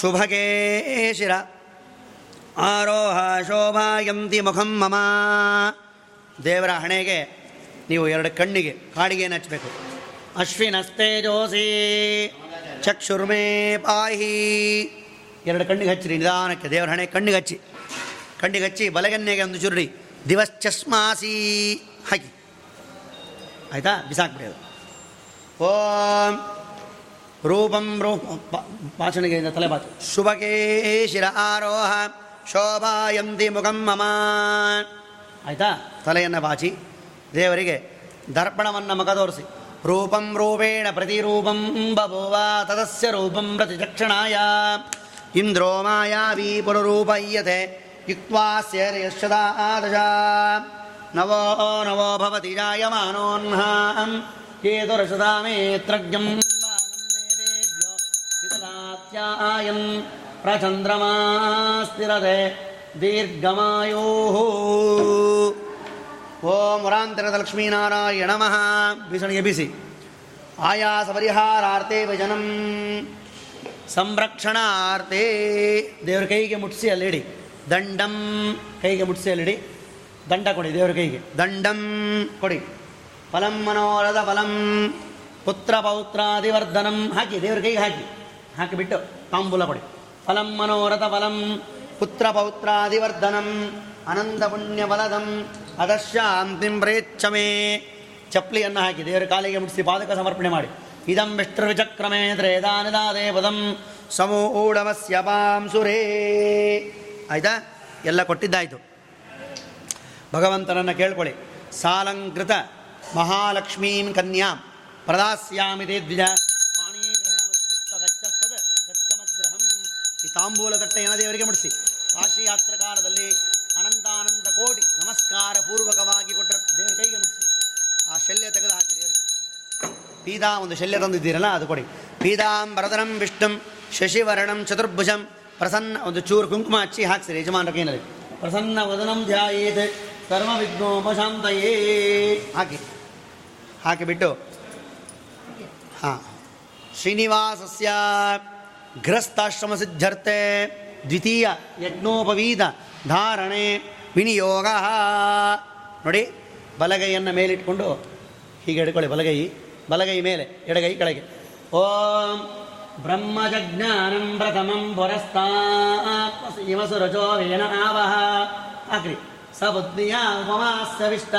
ಶುಭಗೇ ಶಿರ ಆರೋಹ ಶೋಭಾಯಂತಿ ಮುಖಂ ಮಮ ದೇವರ ಹಣೆಗೆ ನೀವು ಎರಡು ಕಣ್ಣಿಗೆ, ಕಾಡಿಗೆ ಹಚ್ಚಬೇಕು ಅಶ್ವಿನಸ್ತೆ ಜೋಸಿ, ಚಕ್ಷುರ್ಮೇ ಪಾಹಿ. ಎರಡು ಕಣ್ಣಿಗೆ ಹಚ್ಚಿರಿ, ನಿಧಾನಕ್ಕೆ. ದೇವರ ಹಣೆ ಕಣ್ಣಿಗೆ ಹಚ್ಚಿ. ಕಣ್ಣಿಗೆ ಹಚ್ಚಿ, ಬಲಗನ್ನೆಗೆ ಒಂದು ಚುರುಡಿ. ದಿವಸ್ ಚಸ್ಮಾಸಿ. ಹಾಕಿ ಆಯಿತಾ? ಬಿಸಾಕ್ಬಿಡಿ ಓಂ ರೂಪಂ ರೂಪ ಭಾಷಣಿಗೆ ತಲೆ ಬಾಚು ಶುಭಕೇ ಶಿರ ಆರೋಹ, ಶೋಭಾಯಂತಿ ಮುಖಂ ಮಮ. ಆಯಿತಾ? ತಲೆಯನ್ನು ಬಾಚಿ, ದೇವರಿಗೆ ದರ್ಪಣವನ್ನು ಮುಖ ತೋರಿಸಿ. ರೂಪಂ ರೂಪೇಣ ಪ್ರತಿರೂಪಂ ಬಭುವ, ತದಸ್ಯ ರೂಪಂ ಪ್ರತಿಚಕ್ಷಣಾಯ ಇಂದ್ರೋ ಮಾಯಾವಿ ಯುಕ್ವಾ ಯುಕ್ತ್ವಾ ಸ್ಯದಶ ನವೋ ನವೋ ಭವತಿ ಜಾಯಮಾನೋನ್ಹಾಂ ಕೇತುರಶದಾಮೇತ್ರಜ್ಞಂ ವಿತಲಾತ್ಯಾಯಂ प्रचन्द्रमा ಸ್ಥಿರತೆ ದೀರ್ಘಮಾಯೋ ಓಂ ವರಾಂತರದ ಲಕ್ಷ್ಮೀನಾರಾಯಣ ನಮಃ ಬೀಸಣಿಗೆ ಬಿಸಿ ಆಯಾಸ ಪರಿಹಾರಾರ್ಥೇ ಭಜನಂ ಸಂರಕ್ಷಣಾರ್ಥೇ ದೇವರ ಕೈಗೆ ಮುಟ್ಸಿ ಅಲ್ಲಿಡಿ ದಂಡಂ ಕೈಗೆ ಮುಟ್ಸಿ ಅಲ್ಲಿಡಿ ದಂಡ ಕೊಡಿ ದೇವರ ಕೈಗೆ ದಂಡಂ ಕೊಡಿ ಫಲಂ ಮನೋರಥ ಫಲಂ ಪುತ್ರ ಪೌತ್ರಾದಿವರ್ಧನಂ ಹಾಕಿ ದೇವರ ಕೈಗೆ ಹಾಕಿ ಹಾಕಿಬಿಟ್ಟು ತಾಂಬೂಲ ಕೊಡಿ. ಫಲಂ ಮನೋರಥ ಫಲಂ ಪುತ್ರ ಪೌತ್ರಾದಿವರ್ಧನಂ ಅನಂದ ಪುಣ್ಯ ಫಲದಂ ಅದಶಾಂತಿಂ ಪ್ರೇಚ್ಛಮೇ. ಚಪ್ಪಲಿಯನ್ನು ಹಾಕಿ ದೇವರ ಕಾಲಿಗೆ ಮುಟ್ಟಿಸಿ ಪಾದಕ ಸಮರ್ಪಣೆ ಮಾಡಿ. ಇದಂ ವಿಷ್ಣುವಿಚಕ್ರಮೇ ತ್ರೇದಾನಿದಾದೇ ಪದಂ ಸಮೂಢಮಸ್ಯ ಪಾಂಸುರೇ ಆಯ್ತಾ? ಎಲ್ಲ ಕೊಟ್ಟಿದ್ದಾಯಿತು. ಭಗವಂತನನ್ನು ಕೇಳ್ಕೊಳ್ಳಿ. ಸಾಲಂಕೃತ ಮಹಾಲಕ್ಷ್ಮೀಂ ಕನ್ಯಾಂ ಪ್ರದಾಸ್ಯಾಮಿ ದ್ವಿಜ ತಾಂಬೂಲ ತಟ್ಟೆಯನ್ನು ದೇವರಿಗೆ ಮುಡಿಸಿ. ಕಾಶಿ ಯಾತ್ರ ಕಾಲದಲ್ಲಿ ಅನಂತಾನಂದ ಕೋಟಿ ನಮಸ್ಕಾರ ಪೂರ್ವಕವಾಗಿ ಕೊಟ್ಟರೆ ದೇವರ ಕೈಗೆ ಮುಡಿಸಿ. ಆ ಶಲ್ಯ ತೆಗೆದು ಹಾಕಿ ದೇವರಿಗೆ. ಪೀದಾ ಒಂದು ಶಲ್ಯ ತಂದಿದ್ದೀರಲ್ಲ, ಅದು ಕೊಡಿ. ಪೀದಾಂಬರದನಂ ವಿಷ್ಣುಂ ಶಶಿವರ್ಣಂ ಚತುರ್ಭುಜಂ ಪ್ರಸನ್ನ ಒಂದು ಚೂರು ಕುಂಕುಮ ಹಚ್ಚಿ ಹಾಕ್ಸಿರಿ ಯಜಮಾನರ ಕೈನಲ್ಲಿ. ಪ್ರಸನ್ನ ವದನಂ ಧ್ಯಾಯೇತ್ ಸರ್ವ ವಿಘ್ನೋಪಶಾಂತಯೇ. ಹಾಕಿ. ಹಾಕಿಬಿಟ್ಟು. ಹಾಂ. ಶ್ರೀನಿವಾಸಸ್ಯ. ಗೃಹಸ್ಥಾಶ್ರಮ ಸಿದ್ಧರ್ಥೆ. ದ್ವಿತೀಯ ಯಜ್ಞೋಪವೀತ ಧಾರಣೆ. ವಿನಿಯೋಗ. ನೋಡಿ, ಬಲಗೈಯನ್ನು ಮೇಲಿಟ್ಕೊಂಡು, ಹೀಗೆ ಹಿಡ್ಕೊಳ್ಳಿ, ಬಲಗೈ ಬಲಗೈ ಮೇಲೆ, ಎಡಗೈ ಕೆಳಗೆ. ಓಂ ಬ್ರಹ್ಮಜ್ಞಾನಂ ಪ್ರಥಮಂ ಪುರಸ್ತಾ ರಜೋ ವೇನ ಆವಹ ಹಾಕ್ರಿ ಸಬುದ್ಧಿಯ ಉಪಮಾಸ್ಯ ವಿಷ್ಟ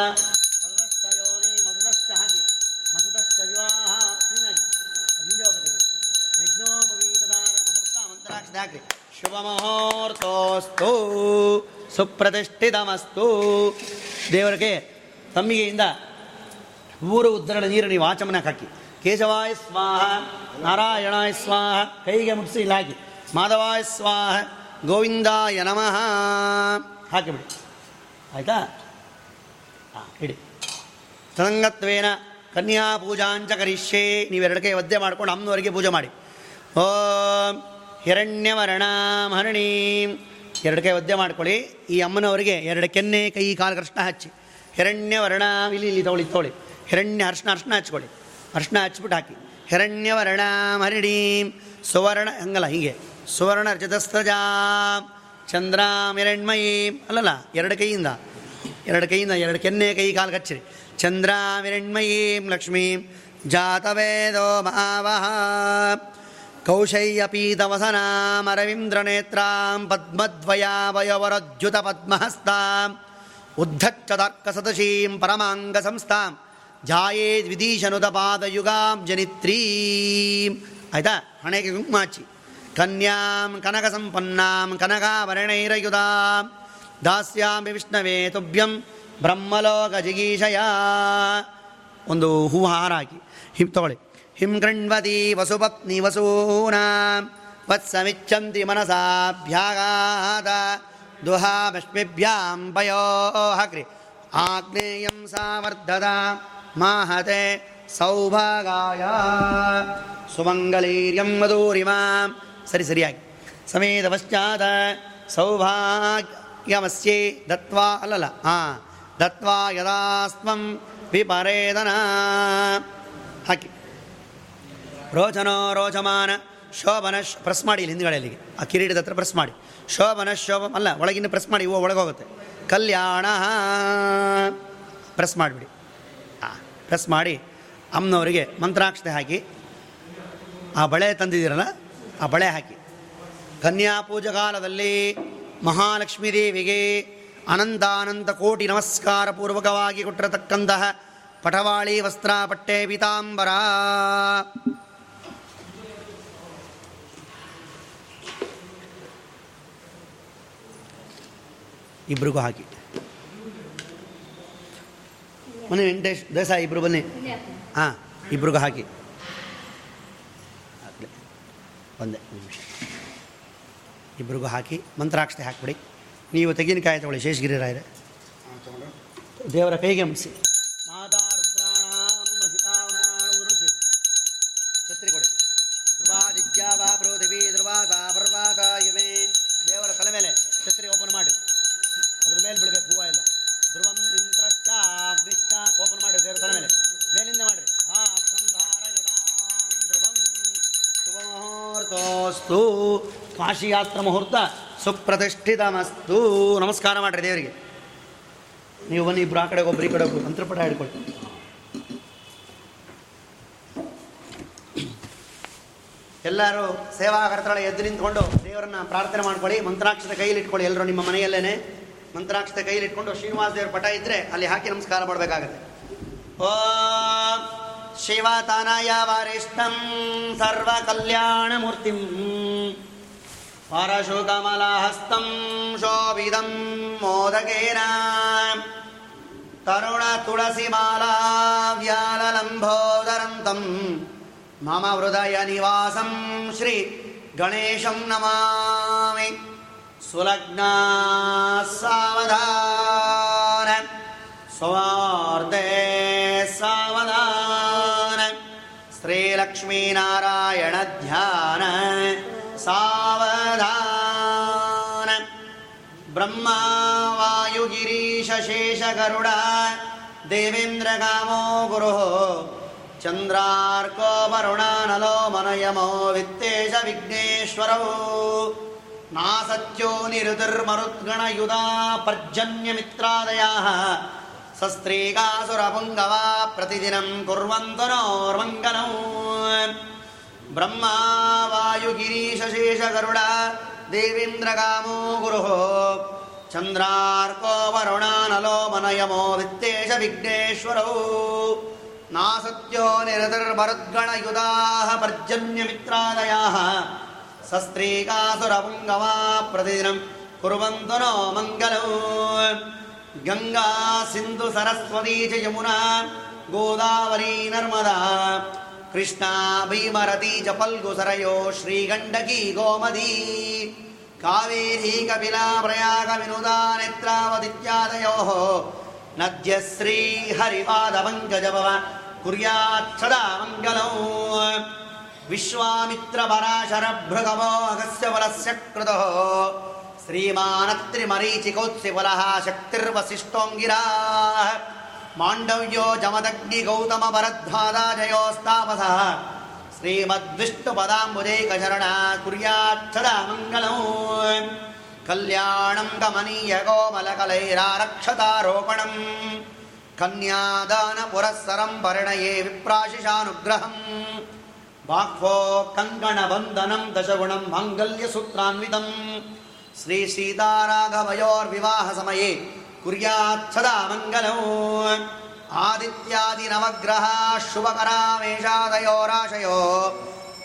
ಹಾಕ್ರಿ ಶುಭ ಮುಹೂರ್ತೋಸ್ತು ಸುಪ್ರತಿಷ್ಠಿತಮಸ್ತು. ದೇವರಿಗೆ ತಮ್ಮಿಗೆಯಿಂದ ಊರು ಉದ್ದರಣ ನೀರು ನೀವು ಆಚಮನಕ್ಕೆ ಹಾಕಿ. ಕೇಶವಾಯ ಸ್ವಾಹ, ನಾರಾಯಣಾಯ ಸ್ವಾಹ, ಕೈಗೆ ಮುಟ್ಟಿಸಿ ಇಲ್ಲ ಹಾಕಿ ಮಾಧವಾಯ ಸ್ವಾಹ, ಗೋವಿಂದಾಯ ನಮಃ. ಹಾಕಿಬಿಡಿ ಆಯಿತಾ? ಹಾಂ ಇಡಿ. ಸದಂಗತ್ವೇನ ಕನ್ಯಾ ಪೂಜಾಂಚ ಕರಿಷ್ಯೆ. ನೀವೆರಡಕ್ಕೆ ಒದ್ದೆ ಮಾಡ್ಕೊಂಡು ಅಮ್ಮನವರಿಗೆ ಪೂಜೆ ಮಾಡಿ. ಓಂ. ಹಿರಣ್ಯವರ್ಣಾಂ ಹರಣೀಂ ಎರಡು ಕೈ ಒದ್ದೆ ಮಾಡ್ಕೊಳ್ಳಿ. ಈ ಅಮ್ಮನವರಿಗೆ ಎರಡು ಕೆನ್ನೆ, ಕೈ, ಕಾಲು ಅರ್ಶನ ಹಚ್ಚಿ. ಹಿರಣ್ಯವರ್ಣ ಇಲ್ಲಿ ಇಲ್ಲಿ ತಗೊಳ್ಳಿ, ತೊಗೊಳ್ಳಿ. ಹಿರಣ್ಯ ಅರ್ಶನ ಅರ್ಶನ ಹಚ್ಕೊಳ್ಳಿ. ಅರ್ಶನ ಹಚ್ಬಿಟ್ಟು ಹಾಕಿ. ಹಿರಣ್ಯವರ್ಣಾಂ ಹರಿಣೀಂ ಸುವರ್ಣ, ಹಂಗಲ್ಲ, ಹೀಗೆ. ಸುವರ್ಣ ರಜತಸ್ತ್ರಜಾ ಚಂದ್ರಾಮ್ ಹಿರಣ್ಮಯೀಂ. ಅಲ್ಲಲ್ಲ, ಎರಡು ಕೈಯಿಂದ. ಎರಡು ಕೈಯಿಂದ ಎರಡು ಕೆನ್ನೆ, ಕೈ, ಕಾಲು ಕಚ್ಚಿರಿ. ಚಂದ್ರಾಮಿರಣ್ಮಯೀಂ ಲಕ್ಷ್ಮೀಂ. ಜಾತವೇದೋ ಮಾವಹ ಕೌಶಯ್ಯಪೀತವಸನಾಮರವೀಂದ್ರನೇತ್ರಾಂ ಪದ್ಮದ್ವಯಾವಯವರದ್ಯುತ ಪದ್ಮಹಸ್ತಾಂ ಉದ್ಧಚ್ಚದಾರ್ಕಸದಶೀಂ ಪರಮಾಂಗ ಸಂಸ್ಥಾಂ ಜಾಯೇ ದ್ವಿದೀಶನುತ ಪಾದಯುಗಾಂ ಜನಿತ್ರೀಂ ಆಯ್ತಾ ಹಣೆಗೆ ಕುಂಕುಮಾಚಿ ಕನ್ಯಾಂ ಕನಕ ಸಂಪನ್ನಾಂ ಕನಕಾಭರಣೈರಯುಧಾಂ ದಾಸ್ಯಾಮಿ ವಿಷ್ಣವೇ ತುಭ್ಯಂ ಬ್ರಹ್ಮಲೋಕ ಜಿಗೀಷಯ ಒಂದು ಹೂ ಹಾರ ಹಾಕಿ, ಹಿಂ ತಗೊಳ್ಳಿ. ಹಿಂ ಕೃಣ್ವತಿ ವಸುಪತ್ನಿ ವಸೂನಾಂ ವತ್ಸಮಿಚ್ಛಂತಿ ಮನಸಾಭ್ಯಾಗಾದ ದುಹಾಮಶ್ಮಿಭ್ಯಾಂ ಪಯೋ ಹಾಕ್ರಿ ಆಗ್ನೇಯಂ ಸಾವರ್ಧದ ಮಾಹತೆ ಸೌಭಾಗಾಯ ಸುಮಂಗಲೀರ್ಯಂ ಮಧೂರಿಮಾಂ ಸರಿ ಸರಿಯಾಗಿ ಸಮೇತ ಪಶ್ಚಾತ್ ಸೌಭಾಗ್ಯಮಸ್ಯೆ ದತ್ವಾ ಅಲ್ಲಲ್ಲ ಹಾಂ ದತ್ವಾ ಯದಾಸ್ಮಂ ವಿಪರೇದನ ಹಾಕಿ ರೋಚನೋ ರೋಚಮಾನ, ಶೋಭನ ಪ್ರೆಸ್ ಮಾಡಿ ಇಲ್ಲಿ ಹಿಂದ್ಗಡೆ ಅಲ್ಲಿಗೆ. ಆ ಕಿರೀಟದ ಹತ್ರ ಪ್ರೆಸ್ ಮಾಡಿ. ಶೋಭನ ಶೋಭ, ಅಲ್ಲ ಒಳಗಿನ ಪ್ರೆಸ್ ಮಾಡಿ ಇವು ಒಳಗೋಗುತ್ತೆ ಕಲ್ಯಾಣ, ಪ್ರೆಸ್ ಮಾಡಿಬಿಡಿ. ಪ್ರೆಸ್ ಮಾಡಿ, ಅಮ್ಮನವರಿಗೆ ಮಂತ್ರಾಕ್ಷತೆ ಹಾಕಿ, ಆ ಬಳೆ ತಂದಿದ್ದೀರಲ್ಲ, ಆ ಬಳೆ ಹಾಕಿ. ಕನ್ಯಾ ಪೂಜಾ ಕಾಲದಲ್ಲಿ ಮಹಾಲಕ್ಷ್ಮೀ ದೇವಿಗೆ ಅನಂತಾನಂತ ಕೋಟಿ ನಮಸ್ಕಾರ ಪೂರ್ವಕವಾಗಿ ಕೊಟ್ಟಿರತಕ್ಕಂತಹ ಪಟವಾಳಿ ವಸ್ತ್ರ ಪಟ್ಟೆ ಪೀತಾಂಬರ. ಇಬ್ರಿಗೂ ಹಾಕಿ. ಮನೆ ವೆಂಕಟೇಶ್ ದೇಸಾಯಿ ಇಬ್ರು ಬನ್ನಿ. ಹಾಂ ಇಬ್ರಿಗೂ ಹಾಕಿ. ಒಂದು ನಿಮಿಷ. ಇಬ್ರಿಗೂ ಹಾಕಿ. ಮಂತ್ರಾಕ್ಷತೆ ಹಾಕಿಬಿಡಿ. ನೀವು ತೆಂಗಿನಕಾಯಿ ತಗೊಳ್ಳಿ ಶೇಷಗಿರಿ ರಾಯರೇ. ದೇವರ ಕೈಗೆ ಮುಗಿಸಿ ಓಪನ್ ಮಾಡ್ರಿ ದೇವರ ತಲೆ ಮೇಲೆ. ಮೇಲಿಂದ ಮಾಡ್ರಿ. ಹಾ ಸಂಧಾರ ಧ್ರುವಂ ಶುಭ ಮುಹೂರ್ತೋಸ್ತು ಕಾಶಿ ಯಾತ್ರ ಮುಹೂರ್ತ ಸುಪ್ರತಿಷ್ಠಿತಮಸ್ತು. ನಮಸ್ಕಾರ ಮಾಡ್ರಿ ದೇವರಿಗೆ. ನೀವು ಬನ್ನಿ, ಇಬ್ರು ಆ ಕಡೆ ಒಬ್ರು ಈ ಕಡೆ ಒಬ್ರು. ಮಂತ್ರಪಟ ಹಿಡ್ಕೊಳ್ತೀವಿ ಎಲ್ಲರೂ ಸೇವಾಕರ್ತಳ ಎದ್ದು ನಿಂತ್ಕೊಂಡು ದೇವರನ್ನ ಪ್ರಾರ್ಥನೆ ಮಾಡ್ಕೊಳ್ಳಿ, ಮಂತ್ರಾಕ್ಷತೆ ಕೈಯಲ್ಲಿ ಇಟ್ಕೊಳ್ಳಿ. ಎಲ್ಲರೂ ನಿಮ್ಮ ಮನೆಯಲ್ಲೇನೆ. ಮಂತ್ರಾಕ್ಷತೆ ಕೈಲಿಟ್ಕೊಂಡು ಶ್ರೀನಿವಾಸ ದೇವರ ಪಟ ಇದ್ರೆ ಅಲ್ಲಿ ಹಾಕಿ ನಮಸ್ಕಾರ ಮಾಡಬೇಕಾಗುತ್ತೆ. ಓ ಶಿವತನಯ ವರಿಷ್ಠಂ ಸರ್ವ ಕಲ್ಯಾಣ ಮೂರ್ತಿಂ ಪರಶುಕಮಲಹಸ್ತಂ ಶೋಭಿದಂ ಮೋದಕೇನ ತರುಣ ತುಳಸಿ ಮಾಲಾ ವ್ಯಾಲಲಂಬೋದರಂತಂ ಮಮ ಹೃದಯ ನಿವಾಸಂ ಶ್ರೀ ಗಣೇಶಂ ನಮಾಮಿ. सुलग्ना सावधान। स्वार्थे सावधान। श्रीलक्ष्मीनारायणध्यान सावधान। ब्रह्मा वायुगिरीशेषगरुड देवेन्द्रकामो गुरुः। चन्द्रार्को वरुणानलो मनयमो वित्तेश विघ्नेश्वरौ नासत्यो निरुतिर्मरुद्गणयुधा पर्जन्यमित्रादयाः। सस्त्रीकासुरभुङ्गवा प्रतिदिनं कुर्वन् तु ब्रह्मा वायुगिरीशशेषगरुडा देवीन्द्रकामो गुरुः। चन्द्रार्को वरुणानलो मनयमो वित्तेश विघ्नेश्वरौ। नासत्यो निरतिर्मरुद्गणयुधाः पर्जन्यमित्रादयाः। शस्त्रीकासुरभङ्गवा प्रतिदिनं कुर्वन्तु नो मङ्गलौ। गङ्गा सिन्धु सरस्वती च यमुना गोदावरी नर्मदा कृष्णा भीमरती च पल्गुसरयो श्रीगण्डकी गोमदी कावेरी कपिला प्रयागविनुदा नेत्रावदित्यादयोः नद्य श्रीहरिपादपङ्कजपव कुर्याच्छदा मङ्गलौ। विश्वामित्रपराशरभृतस्य बलस्य कृतः। श्रीमानत्रिमरीचिकौत्सिबलः शक्तिर्वसिष्ठोम् गिरा माण्डव्यो जमदग्नि श्रीमद्विष्णुपदाम्बुजैकशरणा श्रीमद्विष्टुपदाम्बुजैकशरणा कुर्याच्छदा मङ्गलम् कल्याणं गमनीय कोमलकलैरारक्षतारोपणं कन्यादनपुरःसरं पर्णये विप्राशिषानुग्रहम्। बाह्वो कङ्कणवन्दनम् दश गुणम् माङ्गल्य सूत्रान्वितम् श्रीसीताराघवयोर्विवाहसमये मङ्गलम् आदित्यादिनवग्रहाशुभरामेशादयोराशयो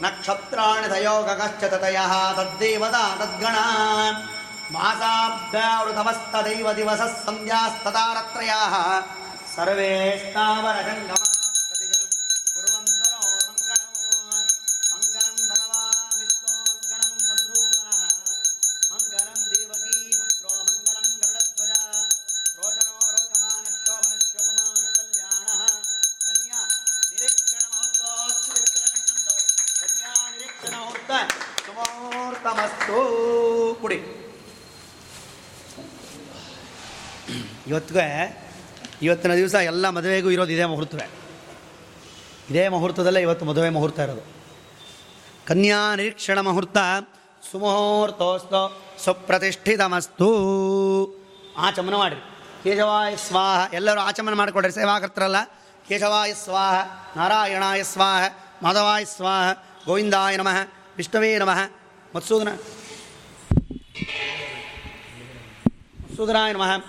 नक्षत्राणि तयो गगश्च ततयः तद्देवता तद्गणा। मासाभ्यावृतमस्तदैव दिवसः सन्ध्यास्ततार त्रयाः ಇವತ್ತಿಗೆ ಇವತ್ತಿನ ದಿವಸ ಎಲ್ಲ ಮದುವೆಗೂ ಇರೋದು ಇದೇ ಮುಹೂರ್ತವೇ. ಇದೇ ಮುಹೂರ್ತದಲ್ಲೇ ಇವತ್ತು ಮದುವೆ ಮುಹೂರ್ತ ಇರೋದು. ಕನ್ಯಾ ನಿರೀಕ್ಷಣ ಮುಹೂರ್ತ ಸುಮುಹೂರ್ತೋಸ್ತು ಸುಪ್ರತಿಷ್ಠಿತಮಸ್ತು. ಆಚಮನ ಮಾಡಿರಿ. ಕೇಶವಾಯ ಸ್ವಾಹ, ಎಲ್ಲರೂ ಆಚಮನ ಮಾಡಿಕೊಡ್ರಿ. ಸೇವಾಕರ್ತರಲ್ಲ, ಕೇಶವಾಯ ಸ್ವಾಹ, ನಾರಾಯಣಾಯ ಸ್ವಾಹ, ಮಾಧವಾಯ ಸ್ವಾಹ, ಗೋವಿಂದಾಯ ನಮಃ, ವಿಷ್ಣುವೇ ನಮಃ, ಮತ್ಸೂದನ ಮತ್ಸೂದನಾಯ ನಮಃ.